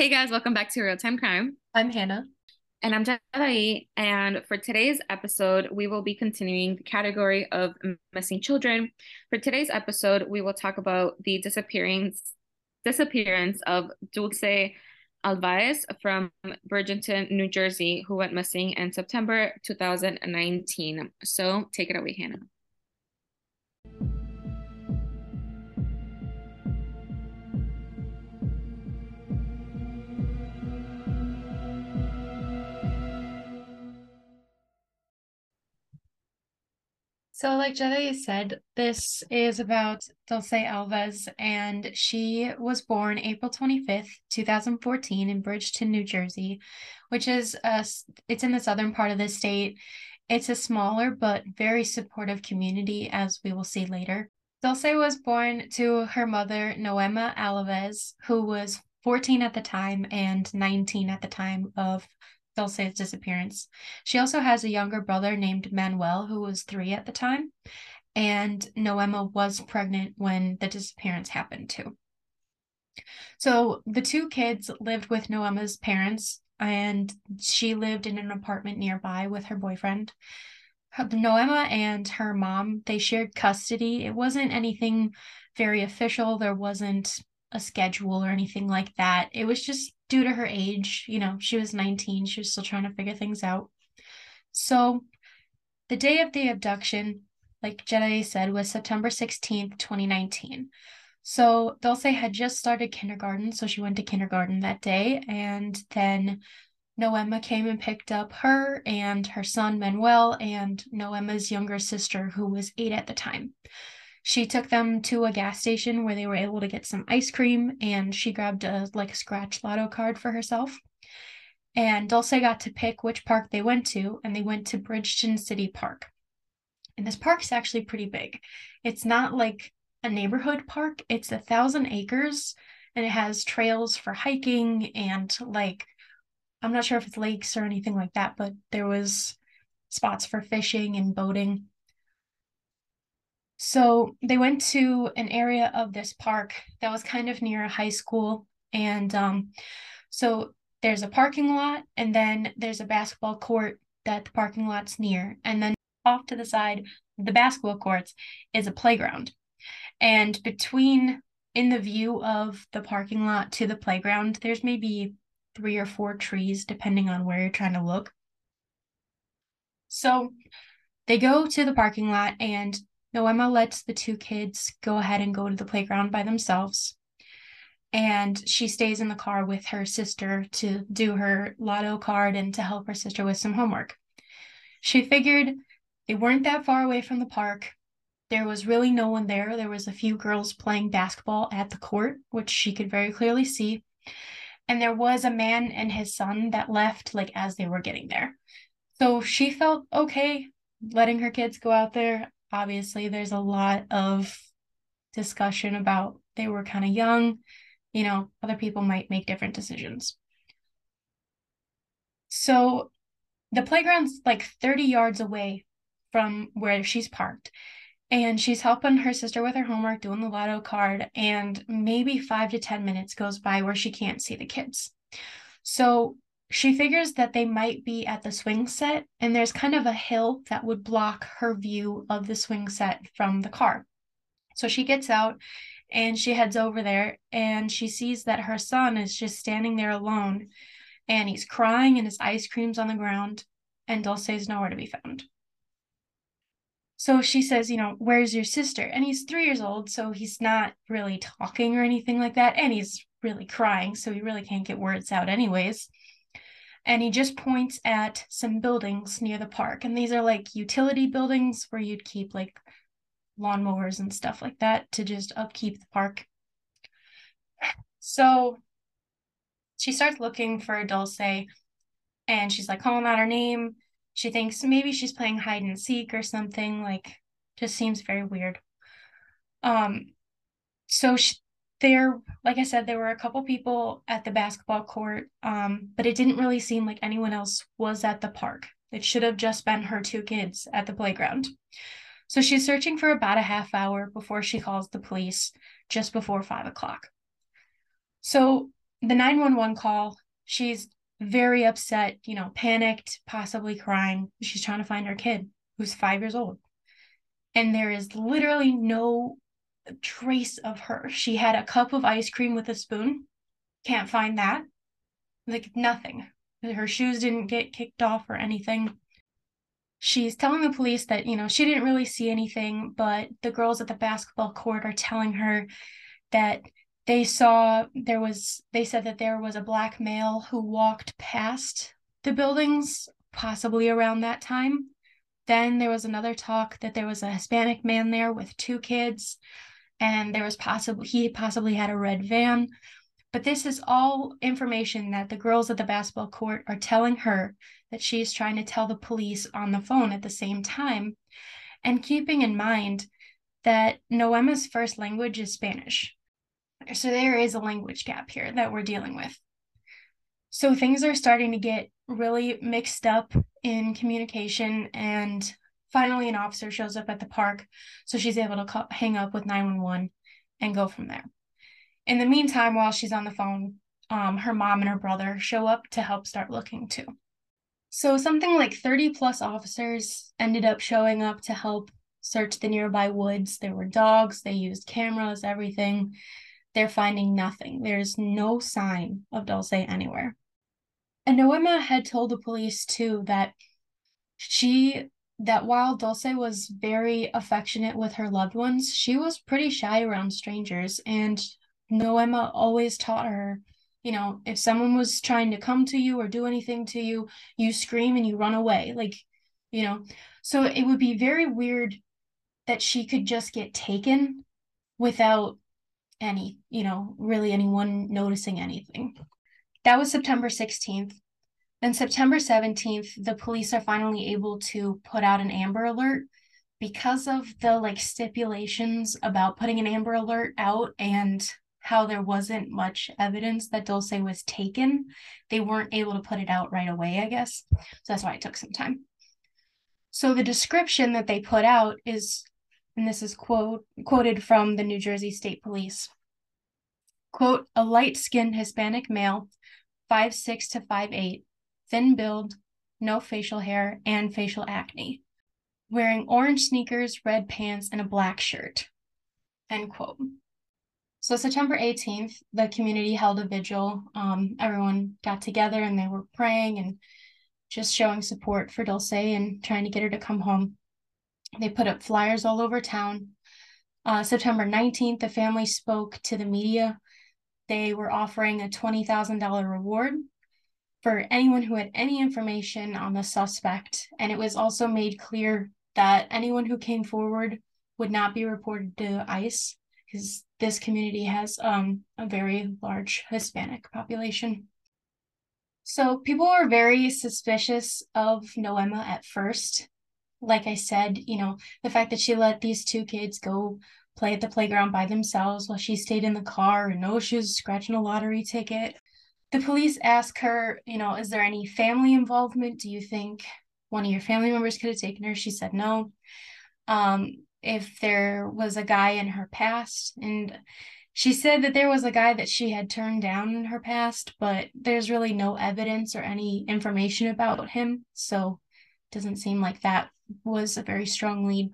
Hey guys, welcome back to Real Time Crime. I'm Hannah. And I'm Jadai. And for today's episode, we will be continuing the category of missing children. For today's episode, we will talk about the disappearance disappearance of Dulce Alavez from Bridgeton, New Jersey, who went missing in September 2019. So take it away, Hannah. So, like Jedi said, this is about Dulce Alavez, and she was born April 25th, 2014, in Bridgeton, New Jersey, which is a, it's in the southern part of the state. It's a smaller but very supportive community, as we will see later. Dulce was born to her mother, Noema Alavez, who was 14 at the time and 19 at the time of Dulce's disappearance. She also has a younger brother named Manuel, who was three at the time, and Noema was pregnant when the disappearance happened too. So the two kids lived with Noema's parents, and she lived in an apartment nearby with her boyfriend. Noema and her mom, they shared custody. It wasn't anything very official. There wasn't a schedule or anything like that. It was just due to her age. You know, she was 19, she was still trying to figure things out. So, the day of the abduction, like Jedi said, was September 16th, 2019. So, Dulce had just started kindergarten, so she went to kindergarten that day. And then Noema came and picked up her and her son Manuel and Noema's younger sister, who was eight at the time. She took them to a gas station where they were able to get some ice cream and she grabbed a like a scratch lotto card for herself. And Dulce got to pick which park they went to, and they went to Bridgeton City Park. And this park is actually pretty big. It's not like a neighborhood park, it's a thousand acres and it has trails for hiking and like I'm not sure if it's lakes or anything like that, but there was spots for fishing and boating. So they went to an area of this park that was kind of near a high school. And um, so there's a parking lot, and then there's a basketball court that the parking lot's near. And then off to the side, the basketball courts is a playground. And between in the view of the parking lot to the playground, there's maybe three or four trees, depending on where you're trying to look. So they go to the parking lot, and Noema lets the two kids go ahead and go to the playground by themselves. And she stays in the car with her sister to do her lotto card and to help her sister with some homework. She figured they weren't that far away from the park. There was really no one there. There was a few girls playing basketball at the court, which she could very clearly see. And there was a man and his son that left like as they were getting there. So she felt okay letting her kids go out there obviously there's a lot of discussion about they were kind of young you know other people might make different decisions. So the playground's like 30 yards away from where she's parked and she's helping her sister with her homework doing the lotto card and maybe 5 to 10 minutes goes by where she can't see the kids. So she figures that they might be at the swing set, and there's kind of a hill that would block her view of the swing set from the car. So she gets out and she heads over there and she sees that her son is just standing there alone and he's crying and his ice cream's on the ground and Dulce is nowhere to be found. So she says, you know, where's your sister? And he's three years old, so he's not really talking or anything like that. And he's really crying, so he really can't get words out, anyways and he just points at some buildings near the park. And these are like utility buildings where you'd keep like lawnmowers and stuff like that to just upkeep the park. So she starts looking for Dulce and she's like calling out her name. She thinks maybe she's playing hide and seek or something, like just seems very weird. Um so she, there like i said there were a couple people at the basketball court um, but it didn't really seem like anyone else was at the park it should have just been her two kids at the playground so she's searching for about a half hour before she calls the police just before five o'clock so the 911 call, she's very upset, you know, panicked, possibly crying. She's trying to find her kid who's five years old. And there is literally no trace of her. She had a cup of ice cream with a spoon. Can't find that. Like nothing. Her shoes didn't get kicked off or anything. She's telling the police that, you know, she didn't really see anything, but the girls at the basketball court are telling her that they saw there was they said that there was a black male who walked past the buildings possibly around that time then there was another talk that there was a hispanic man there with two kids and there was possible he possibly had a red van. But this is all information that the girls at the basketball court are telling her that she's trying to tell the police on the phone at the same time. And keeping in mind that Noema's first language is Spanish. So there is a language gap here that we're dealing with. So things are starting to get really mixed up in communication and finally an officer shows up at the park so she's able to call, hang up with 911 and go from there. In the meantime while she's on the phone, um, her mom and her brother show up to help start looking too. So something like 30 plus officers ended up showing up to help search the nearby woods. There were dogs, they used cameras, everything they're finding nothing. There's no sign of Dulce anywhere. And Noema had told the police too that she that while Dulce was very affectionate with her loved ones, she was pretty shy around strangers. And Noema always taught her, you know, if someone was trying to come to you or do anything to you, you scream and you run away. Like, you know, so it would be very weird that she could just get taken without any, you know, really anyone noticing anything. That was September 16th. Then September 17th, the police are finally able to put out an Amber Alert because of the like stipulations about putting an Amber Alert out and how there wasn't much evidence that Dulce was taken. They weren't able to put it out right away, I guess. So that's why it took some time. So the description that they put out is and this is quote quoted from the New Jersey State Police. Quote, a light-skinned Hispanic male, five six to five eight, thin build, no facial hair, and facial acne, wearing orange sneakers, red pants, and a black shirt. End quote. So September 18th, the community held a vigil. Um, everyone got together and they were praying and just showing support for Dulce and trying to get her to come home. They put up flyers all over town. Uh, September 19th, the family spoke to the media. They were offering a $20,000 reward for anyone who had any information on the suspect. And it was also made clear that anyone who came forward would not be reported to ICE because this community has um, a very large Hispanic population. So people were very suspicious of Noema at first like I said, you know, the fact that she let these two kids go play at the playground by themselves while she stayed in the car and no, she was scratching a lottery ticket. The police ask her, you know, is there any family involvement? Do you think one of your family members could have taken her? She said no. Um, if there was a guy in her past, and she said that there was a guy that she had turned down in her past, but there's really no evidence or any information about him. So doesn't seem like that was a very strong lead.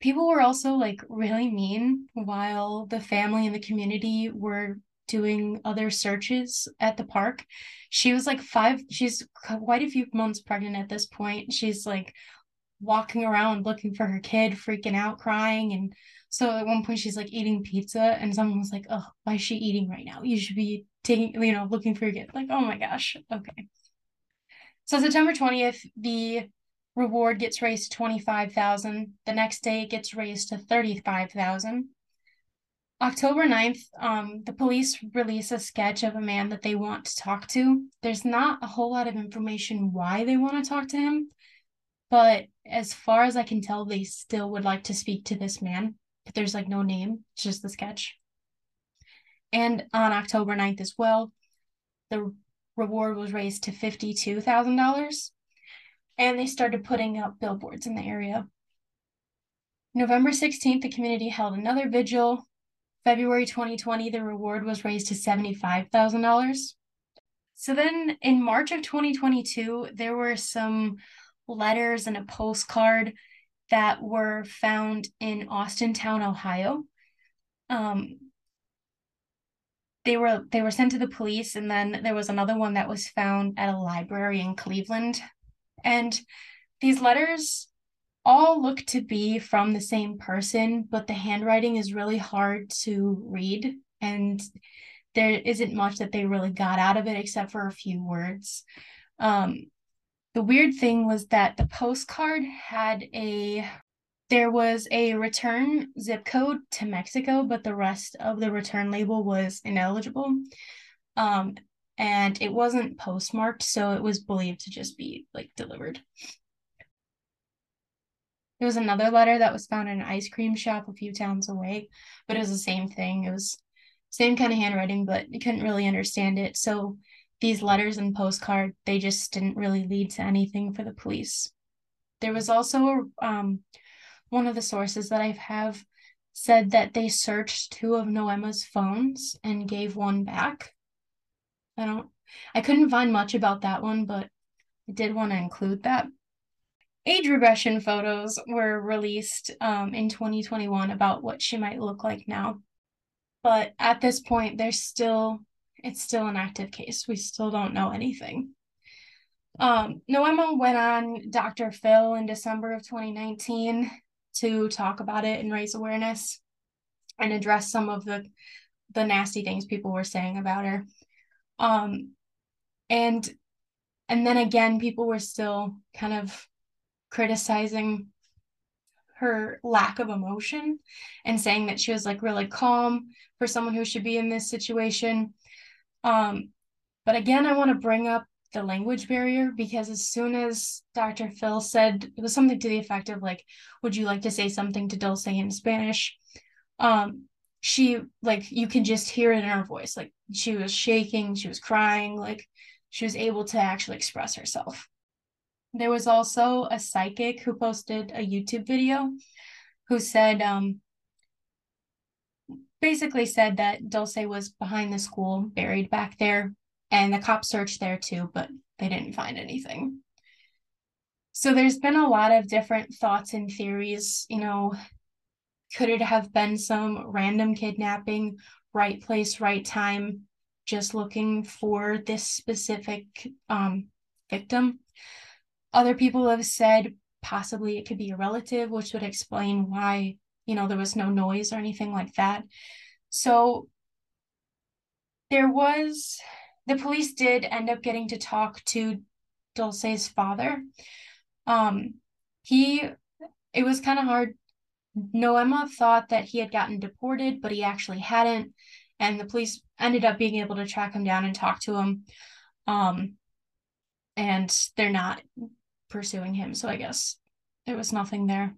People were also like really mean while the family and the community were doing other searches at the park. She was like five, she's quite a few months pregnant at this point. She's like walking around looking for her kid, freaking out, crying. And so at one point she's like eating pizza, and someone was like, Oh, why is she eating right now? You should be taking, you know, looking for your kid. Like, oh my gosh. Okay. So September 20th, the reward gets raised to 25,000. The next day it gets raised to 35,000. October 9th, um, the police release a sketch of a man that they want to talk to. There's not a whole lot of information why they want to talk to him, but as far as I can tell, they still would like to speak to this man. But there's like no name, it's just the sketch. And on October 9th as well, the reward was raised to $52,000 and they started putting up billboards in the area. November 16th, the community held another vigil. February 2020, the reward was raised to $75,000. So then in March of 2022, there were some letters and a postcard that were found in Austintown, Ohio. Um, they were they were sent to the police and then there was another one that was found at a library in Cleveland. And these letters all look to be from the same person, but the handwriting is really hard to read and there isn't much that they really got out of it except for a few words. Um, the weird thing was that the postcard had a there was a return zip code to Mexico, but the rest of the return label was ineligible. Um, and it wasn't postmarked, so it was believed to just be like delivered. There was another letter that was found in an ice cream shop a few towns away, but it was the same thing. It was same kind of handwriting, but you couldn't really understand it. So these letters and postcard, they just didn't really lead to anything for the police. There was also um, one of the sources that I have said that they searched two of Noema's phones and gave one back. I don't I couldn't find much about that one, but I did want to include that. Age regression photos were released um, in 2021 about what she might look like now. But at this point, there's still it's still an active case. We still don't know anything. Um, Noema went on Dr. Phil in December of 2019 to talk about it and raise awareness and address some of the the nasty things people were saying about her. Um, and and then again, people were still kind of criticizing her lack of emotion and saying that she was like really calm for someone who should be in this situation. Um, but again, I want to bring up the language barrier because as soon as Dr. Phil said it was something to the effect of like, would you like to say something to Dulce in Spanish? Um, she like you can just hear it in her voice. Like she was shaking, she was crying, like she was able to actually express herself. There was also a psychic who posted a YouTube video who said um basically said that Dulce was behind the school, buried back there, and the cops searched there too, but they didn't find anything. So there's been a lot of different thoughts and theories. You know, could it have been some random kidnapping, right place, right time, just looking for this specific um, victim? Other people have said possibly it could be a relative, which would explain why, you know, there was no noise or anything like that. So there was the police did end up getting to talk to Dulce's father. Um, he, it was kind of hard. Noema thought that he had gotten deported, but he actually hadn't. And the police ended up being able to track him down and talk to him. Um, and they're not pursuing him. So I guess there was nothing there.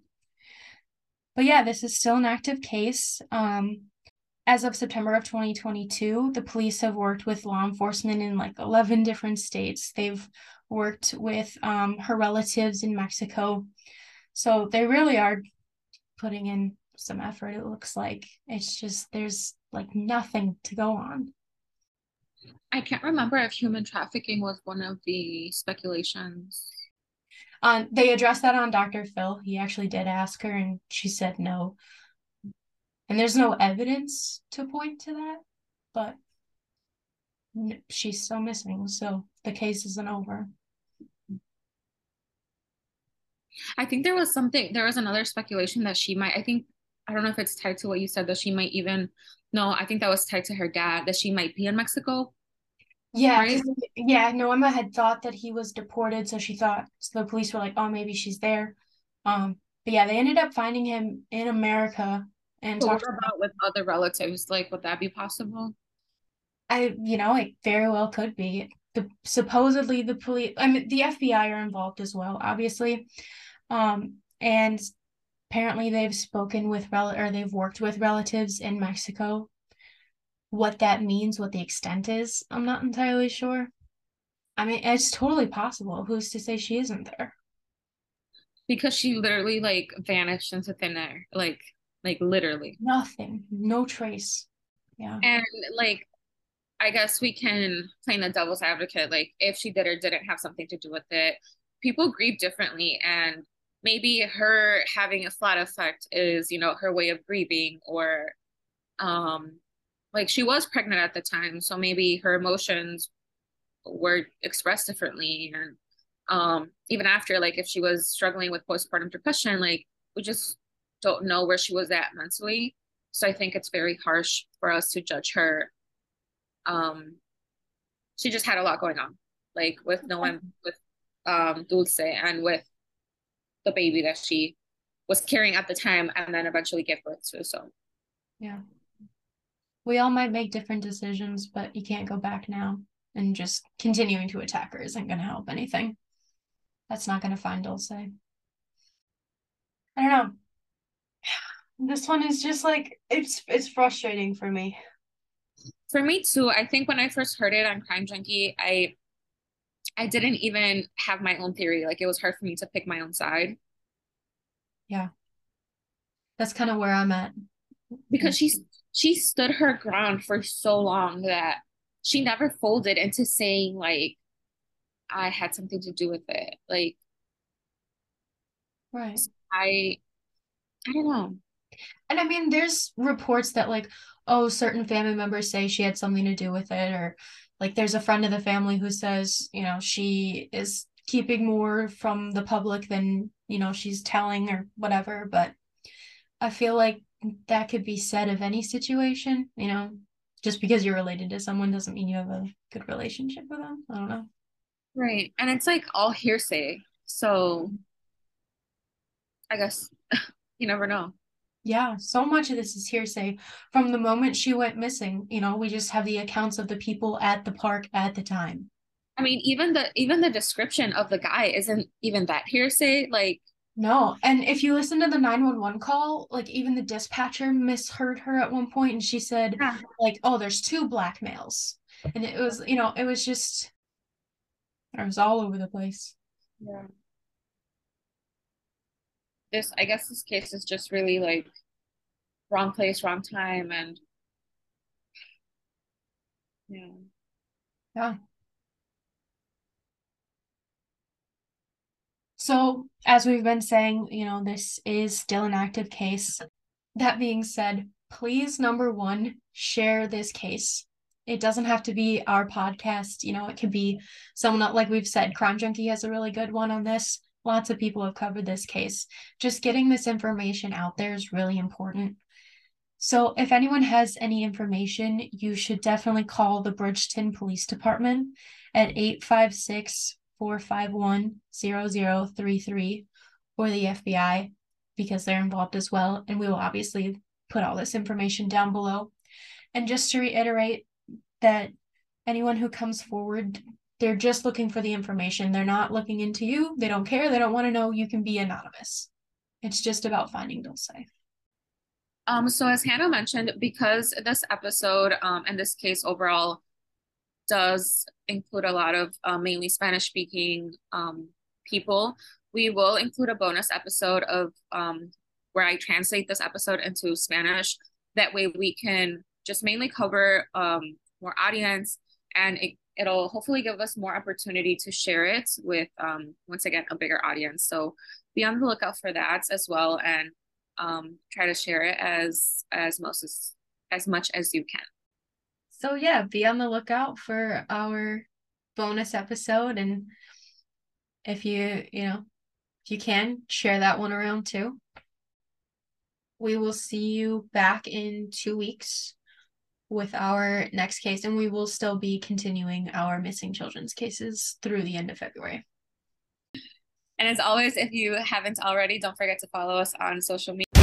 But yeah, this is still an active case. Um, as of September of 2022, the police have worked with law enforcement in like 11 different states. They've worked with um, her relatives in Mexico. So they really are putting in some effort, it looks like. It's just there's like nothing to go on. I can't remember if human trafficking was one of the speculations. Um, they addressed that on Dr. Phil. He actually did ask her, and she said no. And there's no evidence to point to that, but she's still missing. So the case isn't over. I think there was something, there was another speculation that she might, I think, I don't know if it's tied to what you said, that she might even, no, I think that was tied to her dad, that she might be in Mexico. Yeah, right? yeah, Noema had thought that he was deported, so she thought so the police were like, oh, maybe she's there. Um, but yeah, they ended up finding him in America and so about with other relatives. Like, would that be possible? I, you know, it very well could be. The supposedly the police, I mean, the FBI are involved as well, obviously, um, and apparently they've spoken with rel or they've worked with relatives in Mexico. What that means, what the extent is, I'm not entirely sure. I mean, it's totally possible. Who's to say she isn't there? Because she literally like vanished into thin air. Like like literally nothing, no trace. Yeah. And like, I guess we can play the devil's advocate. Like, if she did or didn't have something to do with it, people grieve differently, and maybe her having a flat effect is, you know, her way of grieving, or, um, like she was pregnant at the time, so maybe her emotions were expressed differently, and um, even after, like, if she was struggling with postpartum depression, like, we just don't know where she was at mentally so I think it's very harsh for us to judge her. Um, she just had a lot going on, like with no one, with um, Dulce and with the baby that she was carrying at the time and then eventually gave birth to. So, yeah. We all might make different decisions, but you can't go back now. And just continuing to attack her isn't going to help anything. That's not going to find Dulce. I don't know. This one is just like it's it's frustrating for me. For me too. I think when I first heard it on Crime Junkie, I I didn't even have my own theory. Like it was hard for me to pick my own side. Yeah. That's kind of where I'm at. Because she she stood her ground for so long that she never folded into saying like I had something to do with it. Like right. I I don't know. And I mean, there's reports that like, oh, certain family members say she had something to do with it, or like there's a friend of the family who says, you know, she is keeping more from the public than, you know, she's telling or whatever. But I feel like that could be said of any situation, you know, just because you're related to someone doesn't mean you have a good relationship with them. I don't know. Right. And it's like all hearsay. So I guess you never know. Yeah, so much of this is hearsay. From the moment she went missing, you know, we just have the accounts of the people at the park at the time. I mean, even the even the description of the guy isn't even that hearsay. Like no, and if you listen to the 911 call, like even the dispatcher misheard her at one point and she said yeah. like, "Oh, there's two black males." And it was, you know, it was just it was all over the place. Yeah this i guess this case is just really like wrong place wrong time and yeah. Yeah. So as we've been saying you know this is still an active case. That being said please number one share this case. It doesn't have to be our podcast you know it could be someone like we've said crime junkie has a really good one on this lots of people have covered this case. Just getting this information out there is really important. So, if anyone has any information, you should definitely call the Bridgeton Police Department at 856 451 0033 or the FBI because they're involved as well. And we will obviously put all this information down below. And just to reiterate that anyone who comes forward they're just looking for the information. They're not looking into you. They don't care. They don't want to know. You can be anonymous. It's just about finding Dulce. Um, so as Hannah mentioned, because this episode um, and this case overall does include a lot of uh, mainly Spanish speaking um, people, we will include a bonus episode of um, where I translate this episode into Spanish. That way we can just mainly cover um, more audience and it it'll hopefully give us more opportunity to share it with um, once again a bigger audience. So be on the lookout for that as well and um, try to share it as as most as, as much as you can. So yeah be on the lookout for our bonus episode and if you you know if you can share that one around too. We will see you back in two weeks with our next case, and we will still be continuing our missing children's cases through the end of February. And as always, if you haven't already, don't forget to follow us on social media.